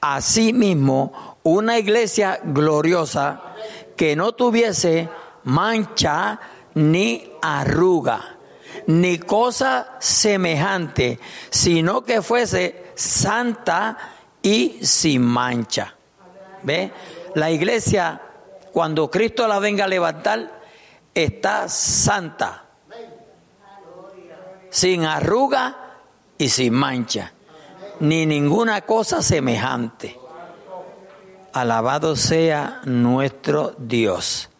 a sí mismo una iglesia gloriosa que no tuviese mancha ni arruga, ni cosa semejante, sino que fuese santa y sin mancha. ¿Ve? La iglesia, cuando Cristo la venga a levantar, está santa, sin arruga y sin mancha, ni ninguna cosa semejante. Alabado sea nuestro Dios.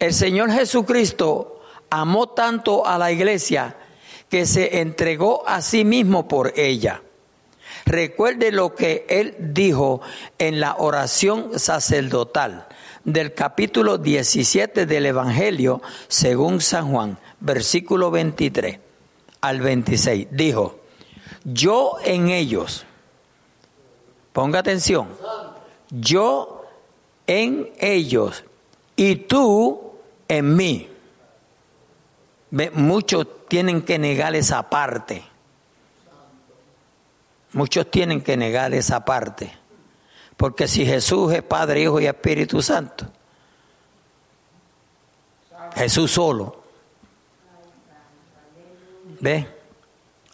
El Señor Jesucristo amó tanto a la iglesia que se entregó a sí mismo por ella. Recuerde lo que él dijo en la oración sacerdotal del capítulo 17 del Evangelio según San Juan, versículo 23 al 26. Dijo, yo en ellos, ponga atención, yo en ellos y tú en mí. Muchos tienen que negar esa parte. Muchos tienen que negar esa parte. Porque si Jesús es Padre, Hijo y Espíritu Santo, Jesús solo. ¿Ve?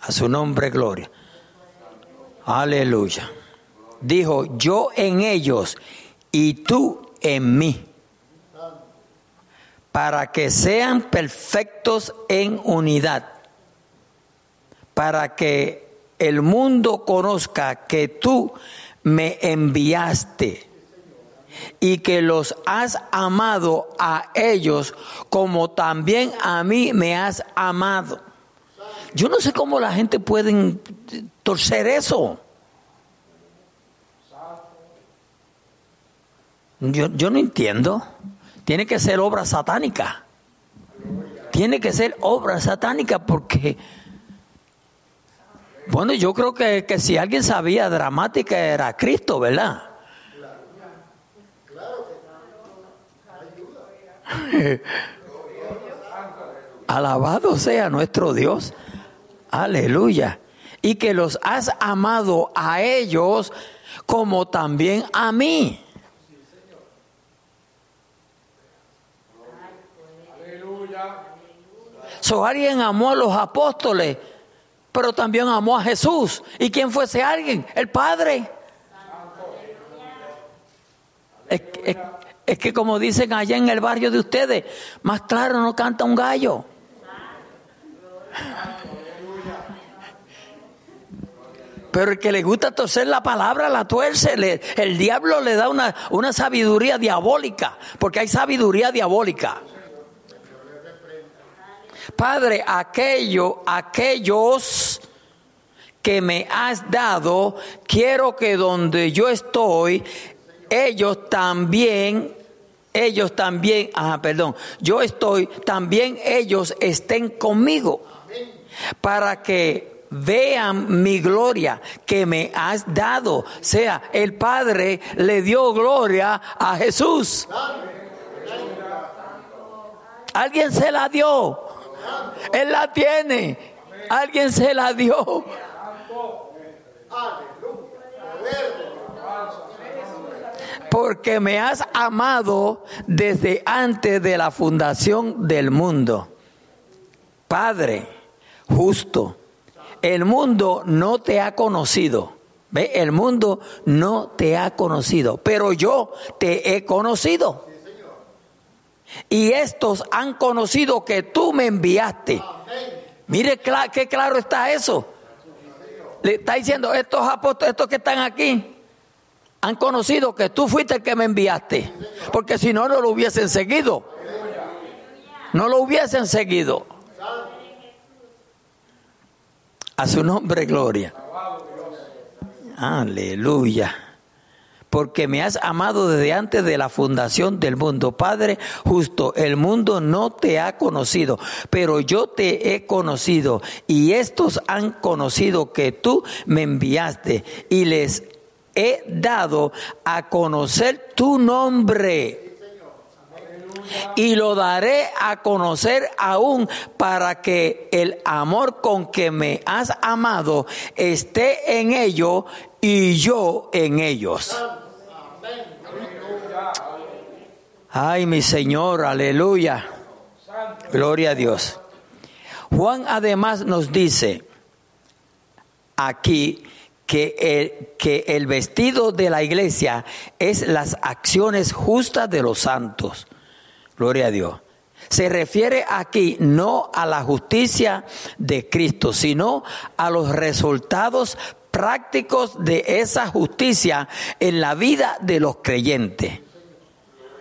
A su nombre, gloria. Aleluya. Dijo, yo en ellos y tú en mí. Para que sean perfectos en unidad. Para que el mundo conozca que tú me enviaste y que los has amado a ellos como también a mí me has amado. Yo no sé cómo la gente puede torcer eso. Yo, yo no entiendo. Tiene que ser obra satánica. Tiene que ser obra satánica porque bueno, yo creo que, si alguien sabía dramática era Cristo, ¿verdad? [laughs] Alabado sea nuestro Dios. Aleluya. Y que los has amado a ellos como también a mí. So alguien amó a los apóstoles pero también amó a Jesús. ¿Y quién fue ese alguien? El Padre. Es, que como dicen allá en el barrio de ustedes, más claro no canta un gallo. Pero el que le gusta torcer la palabra la tuerce. el diablo le da una, una sabiduría diabólica, porque hay sabiduría diabólica. Padre, aquello, aquellos que me has dado, quiero que donde yo estoy, ellos también, ellos también, ah, perdón, yo estoy, también ellos estén conmigo, para que vean mi gloria que me has dado. O sea, el Padre le dio gloria a Jesús. Alguien se la dio. Él la tiene. Alguien se la dio. porque me has amado desde antes de la fundación del mundo. Padre, justo, el mundo no te ha conocido. ¿Ve? El mundo no te ha conocido, pero yo te he conocido. Y estos han conocido que tú me enviaste. Mire qué claro está eso. Le está diciendo, estos apóstoles, estos que están aquí, han conocido que tú fuiste el que me enviaste. Porque si no, no lo hubiesen seguido. No lo hubiesen seguido. A su nombre, gloria. Aleluya. Porque me has amado desde antes de la fundación del mundo. Padre justo, el mundo no te ha conocido, pero yo te he conocido. Y estos han conocido que tú me enviaste y les he dado a conocer tu nombre y lo daré a conocer aún para que el amor con que me has amado esté en ellos y yo en ellos. Ay, mi Señor, aleluya. Gloria a Dios. Juan además nos dice aquí que el, que el vestido de la iglesia es las acciones justas de los santos. Gloria a Dios. Se refiere aquí no a la justicia de Cristo, sino a los resultados prácticos de esa justicia en la vida de los creyentes.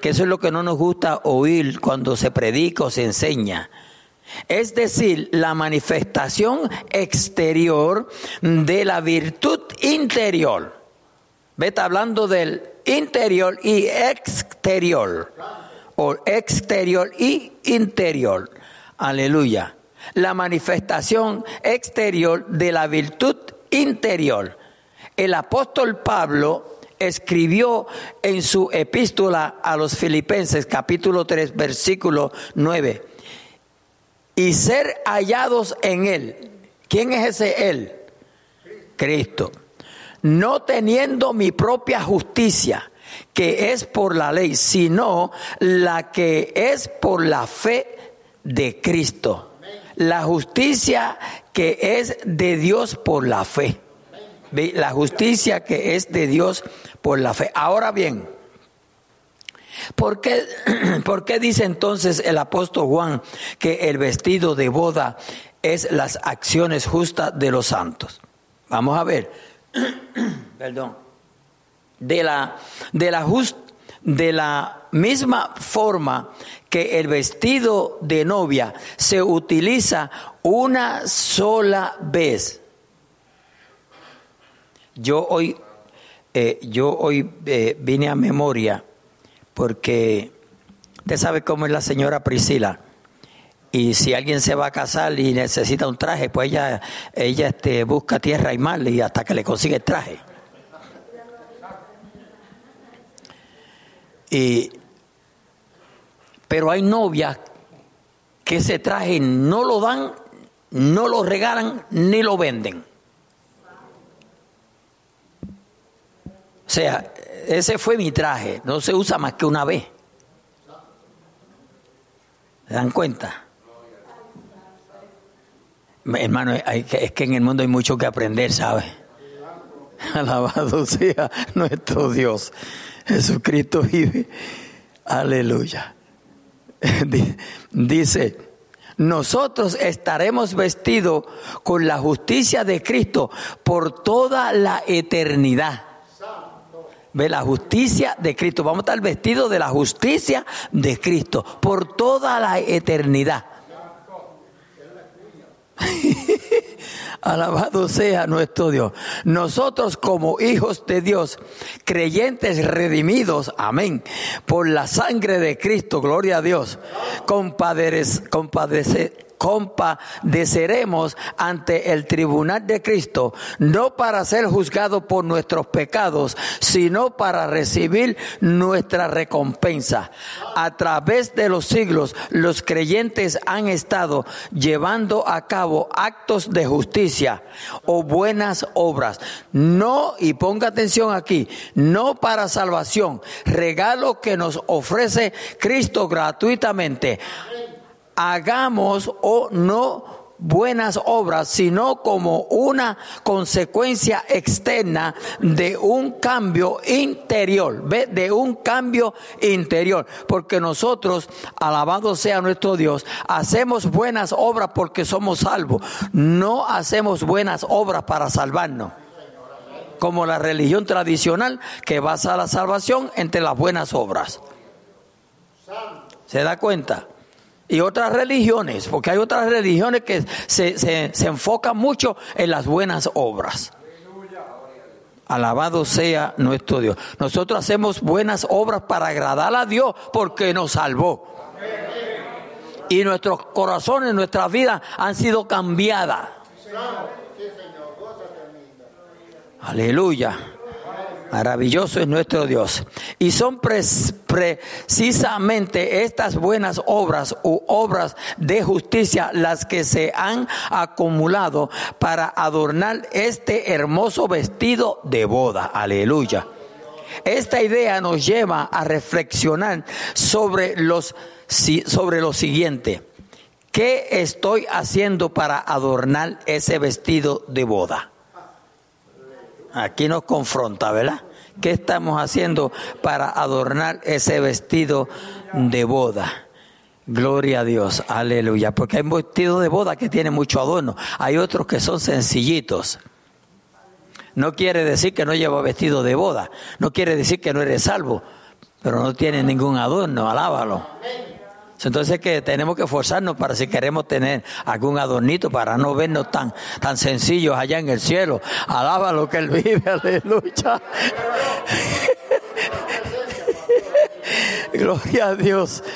Que eso es lo que no nos gusta oír cuando se predica o se enseña. Es decir, la manifestación exterior de la virtud interior. Vete hablando del interior y exterior o exterior y interior. Aleluya. La manifestación exterior de la virtud interior. El apóstol Pablo escribió en su epístola a los filipenses capítulo 3 versículo 9 y ser hallados en él. ¿Quién es ese él? Cristo. No teniendo mi propia justicia que es por la ley, sino la que es por la fe de Cristo. La justicia que es de Dios por la fe. La justicia que es de Dios por la fe. Ahora bien, ¿por qué, [clears throat] ¿por qué dice entonces el apóstol Juan que el vestido de boda es las acciones justas de los santos? Vamos a ver. [clears throat] Perdón de la, de la, de la misma forma que el vestido de novia se utiliza una sola vez. Yo hoy, eh, yo hoy eh, vine a memoria porque usted sabe cómo es la señora Priscila. Y si alguien se va a casar y necesita un traje, pues ella, ella este, busca tierra y mar y hasta que le consigue el traje. Pero hay novias que ese traje no lo dan, no lo regalan ni lo venden. O sea, ese fue mi traje, no se usa más que una vez. ¿Se dan cuenta? Hermano, es que en el mundo hay mucho que aprender, ¿sabes? Alabado sea nuestro Dios. Jesucristo vive. Aleluya. [laughs] Dice, nosotros estaremos vestidos con la justicia de Cristo por toda la eternidad. Ve la justicia de Cristo. Vamos a estar vestidos de la justicia de Cristo por toda la eternidad. [laughs] Alabado sea nuestro Dios. Nosotros como hijos de Dios, creyentes redimidos, amén, por la sangre de Cristo, gloria a Dios, compadres, compadeceremos ante el tribunal de Cristo, no para ser juzgados por nuestros pecados, sino para recibir nuestra recompensa. A través de los siglos, los creyentes han estado llevando a cabo actos de justicia o buenas obras. No, y ponga atención aquí, no para salvación, regalo que nos ofrece Cristo gratuitamente hagamos o no buenas obras, sino como una consecuencia externa de un cambio interior, ¿ve? de un cambio interior, porque nosotros, alabado sea nuestro Dios, hacemos buenas obras porque somos salvos, no hacemos buenas obras para salvarnos como la religión tradicional que basa la salvación entre las buenas obras. ¿Se da cuenta? Y otras religiones, porque hay otras religiones que se, se, enfocan mucho en las buenas obras. Alabado sea nuestro Dios. Nosotros hacemos buenas obras para agradar a Dios porque nos salvó. Y nuestros corazones, nuestras vidas han sido cambiadas. Aleluya. Maravilloso es nuestro Dios. Y son precisamente estas buenas obras u obras de justicia las que se han acumulado para adornar este hermoso vestido de boda. Aleluya. Esta idea nos lleva a reflexionar sobre, los, sobre lo siguiente. ¿Qué estoy haciendo para adornar ese vestido de boda? Aquí nos confronta, ¿verdad? ¿Qué estamos haciendo para adornar ese vestido de boda? Gloria a Dios, aleluya. Porque hay vestido de boda que tiene mucho adorno. Hay otros que son sencillitos. No quiere decir que no lleva vestido de boda. No quiere decir que no eres salvo. Pero no tiene ningún adorno. Alábalo. Entonces que tenemos que esforzarnos para si queremos tener algún adornito para no vernos tan, tan sencillos allá en el cielo. Alaba lo que Él vive, [laughs] aleluya. [laughs] Gloria a Dios. [laughs]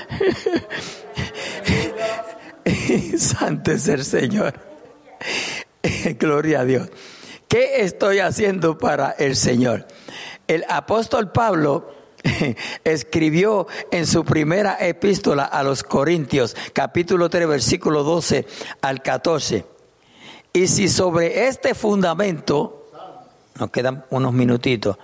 Santo es el Señor. Gloria a Dios. ¿Qué estoy haciendo para el Señor? El apóstol Pablo [laughs] escribió en su primera epístola a los Corintios, capítulo 3, versículo 12 al 14. Y si sobre este fundamento, nos quedan unos minutitos,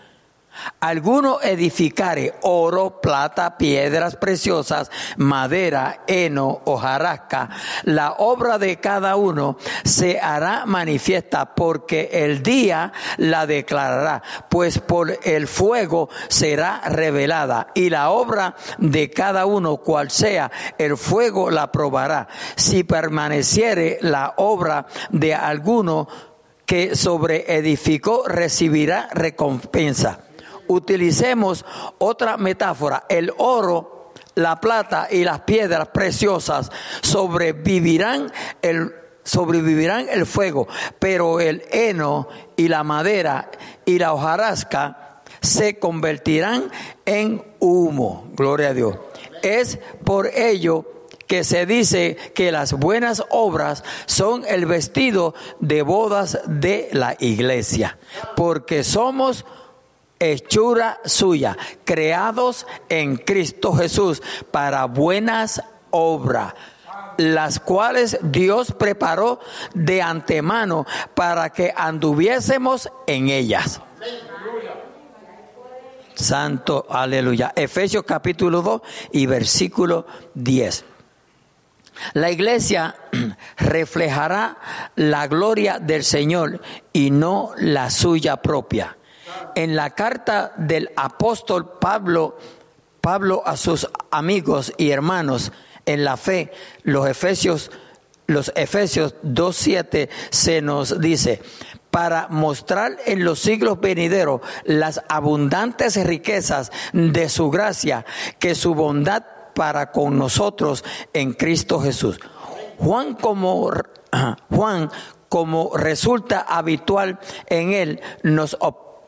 Alguno edificare oro, plata, piedras preciosas, madera, heno, hojarasca, la obra de cada uno se hará manifiesta porque el día la declarará, pues por el fuego será revelada y la obra de cada uno, cual sea, el fuego la probará. Si permaneciere la obra de alguno que sobre edificó, recibirá recompensa utilicemos otra metáfora, el oro, la plata y las piedras preciosas sobrevivirán el sobrevivirán el fuego, pero el heno y la madera y la hojarasca se convertirán en humo. Gloria a Dios. Es por ello que se dice que las buenas obras son el vestido de bodas de la iglesia, porque somos hechura suya, creados en Cristo Jesús para buenas obras las cuales Dios preparó de antemano para que anduviésemos en ellas. Santo, aleluya. Efesios capítulo 2 y versículo 10. La iglesia [clears throat] reflejará la gloria del Señor y no la suya propia en la carta del apóstol Pablo, Pablo a sus amigos y hermanos en la fe, los Efesios, los Efesios 2.7 se nos dice, para mostrar en los siglos venideros las abundantes riquezas de su gracia, que su bondad para con nosotros en Cristo Jesús. Juan como [clears throat] Juan como resulta habitual en él nos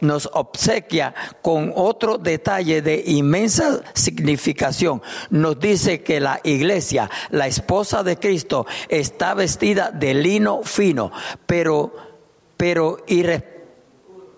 nos obsequia con otro detalle de inmensa significación. Nos dice que la iglesia, la esposa de Cristo, está vestida de lino fino, pero, pero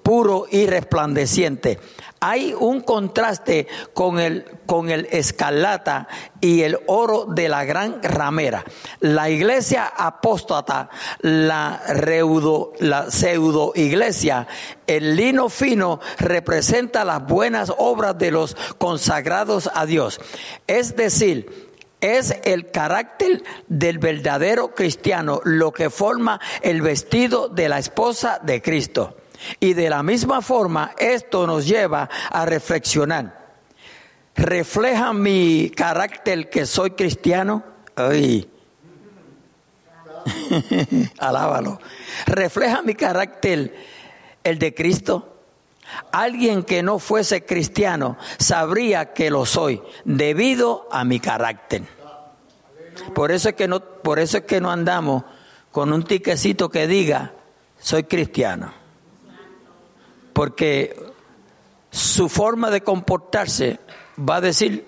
puro y resplandeciente hay un contraste con el, con el escarlata y el oro de la gran ramera. La iglesia apóstata, la, reudo, la pseudo iglesia, el lino fino representa las buenas obras de los consagrados a Dios. Es decir, es el carácter del verdadero cristiano lo que forma el vestido de la esposa de Cristo. Y de la misma forma, esto nos lleva a reflexionar. ¿Refleja mi carácter que soy cristiano? Ay. [laughs] Alábalo. ¿Refleja mi carácter el de Cristo? Alguien que no fuese cristiano sabría que lo soy debido a mi carácter. Por eso es que no, por eso es que no andamos con un tiquecito que diga soy cristiano porque su forma de comportarse va a decir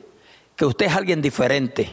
que usted es alguien diferente.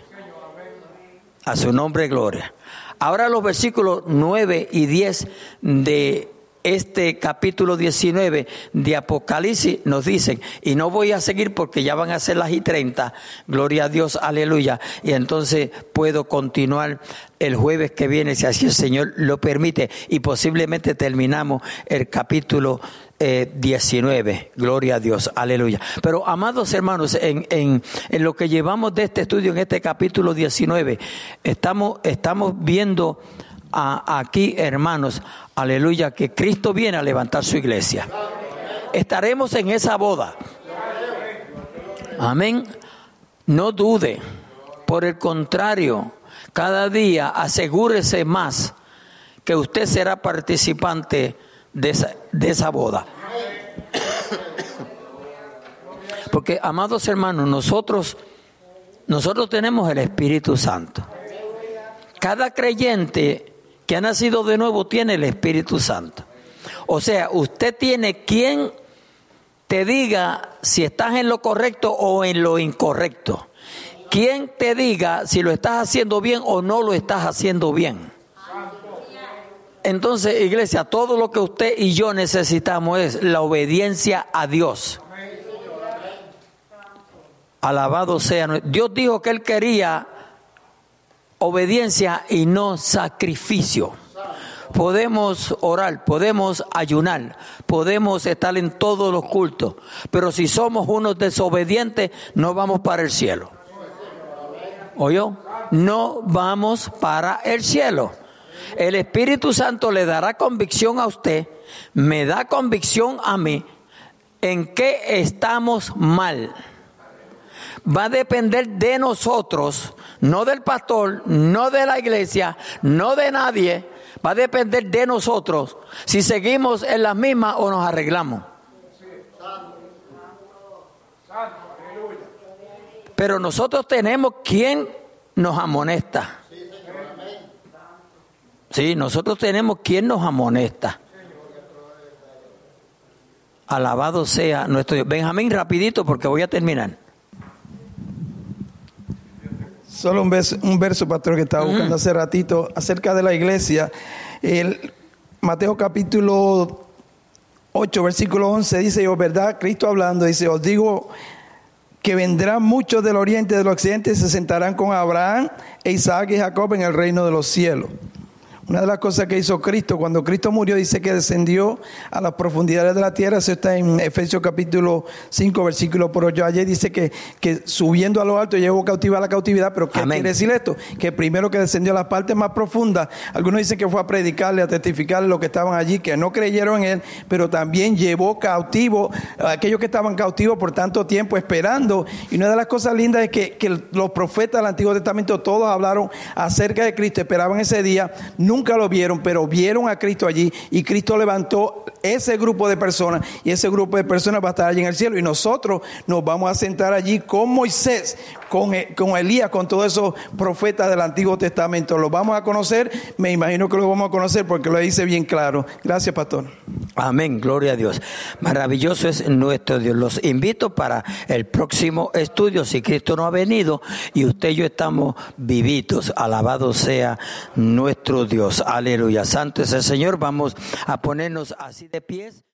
A su nombre, gloria. Ahora los versículos 9 y 10 de este capítulo 19 de Apocalipsis nos dicen, y no voy a seguir porque ya van a ser las y 30, gloria a Dios, aleluya, y entonces puedo continuar el jueves que viene, si así el Señor lo permite, y posiblemente terminamos el capítulo 19, eh, gloria a Dios, aleluya. Pero amados hermanos, en, en, en, lo que llevamos de este estudio, en este capítulo 19, estamos, estamos viendo aquí, hermanos, aleluya, que Cristo viene a levantar su iglesia. Estaremos en esa boda. Amén. No dude. Por el contrario, cada día asegúrese más que usted será participante de esa, de esa boda. Porque, amados hermanos, nosotros, nosotros tenemos el Espíritu Santo. Cada creyente que ha nacido de nuevo tiene el Espíritu Santo. O sea, usted tiene quien te diga si estás en lo correcto o en lo incorrecto. Quien te diga si lo estás haciendo bien o no lo estás haciendo bien. Entonces, iglesia, todo lo que usted y yo necesitamos es la obediencia a Dios. Alabado sea. Dios dijo que Él quería obediencia y no sacrificio. Podemos orar, podemos ayunar, podemos estar en todos los cultos, pero si somos unos desobedientes, no vamos para el cielo. ¿Oyó? No vamos para el cielo. El Espíritu Santo le dará convicción a usted, me da convicción a mí en qué estamos mal va a depender de nosotros, no del pastor, no de la iglesia, no de nadie, va a depender de nosotros si seguimos en las mismas o nos arreglamos. Pero nosotros tenemos quien nos amonesta. Sí, nosotros tenemos quien nos amonesta. Alabado sea nuestro Dios. Benjamín, rapidito porque voy a terminar. Solo un verso, un verso, pastor, que estaba buscando hace ratito acerca de la iglesia. El Mateo capítulo 8, versículo 11 dice, yo, ¿verdad? Cristo hablando, dice, os digo que vendrán muchos del oriente y del occidente y se sentarán con Abraham e Isaac y Jacob en el reino de los cielos. Una de las cosas que hizo Cristo, cuando Cristo murió, dice que descendió a las profundidades de la tierra. Eso está en Efesios capítulo 5, versículo por 8. Ayer dice que, que subiendo a lo alto llevó cautiva a la cautividad. Pero ¿qué quiere decir esto? Que primero que descendió a las partes más profundas. Algunos dicen que fue a predicarle, a testificarle a los que estaban allí, que no creyeron en él, pero también llevó cautivo a aquellos que estaban cautivos por tanto tiempo esperando. Y una de las cosas lindas es que, que los profetas del Antiguo Testamento todos hablaron acerca de Cristo, esperaban ese día nunca lo vieron, pero vieron a Cristo allí y Cristo levantó ese grupo de personas y ese grupo de personas va a estar allí en el cielo. Y nosotros nos vamos a sentar allí con Moisés con, E- con Elías, con todos esos profetas del Antiguo Testamento. ¿Los vamos a conocer? Me imagino que los vamos a conocer porque lo dice bien claro. Gracias, pastor. Amén, gloria a Dios. Maravilloso es nuestro Dios. Los invito para el próximo estudio, si Cristo no ha venido y usted y yo estamos vivitos. Alabado sea nuestro Dios. Aleluya. Santo es el Señor. Vamos a ponernos así de pies.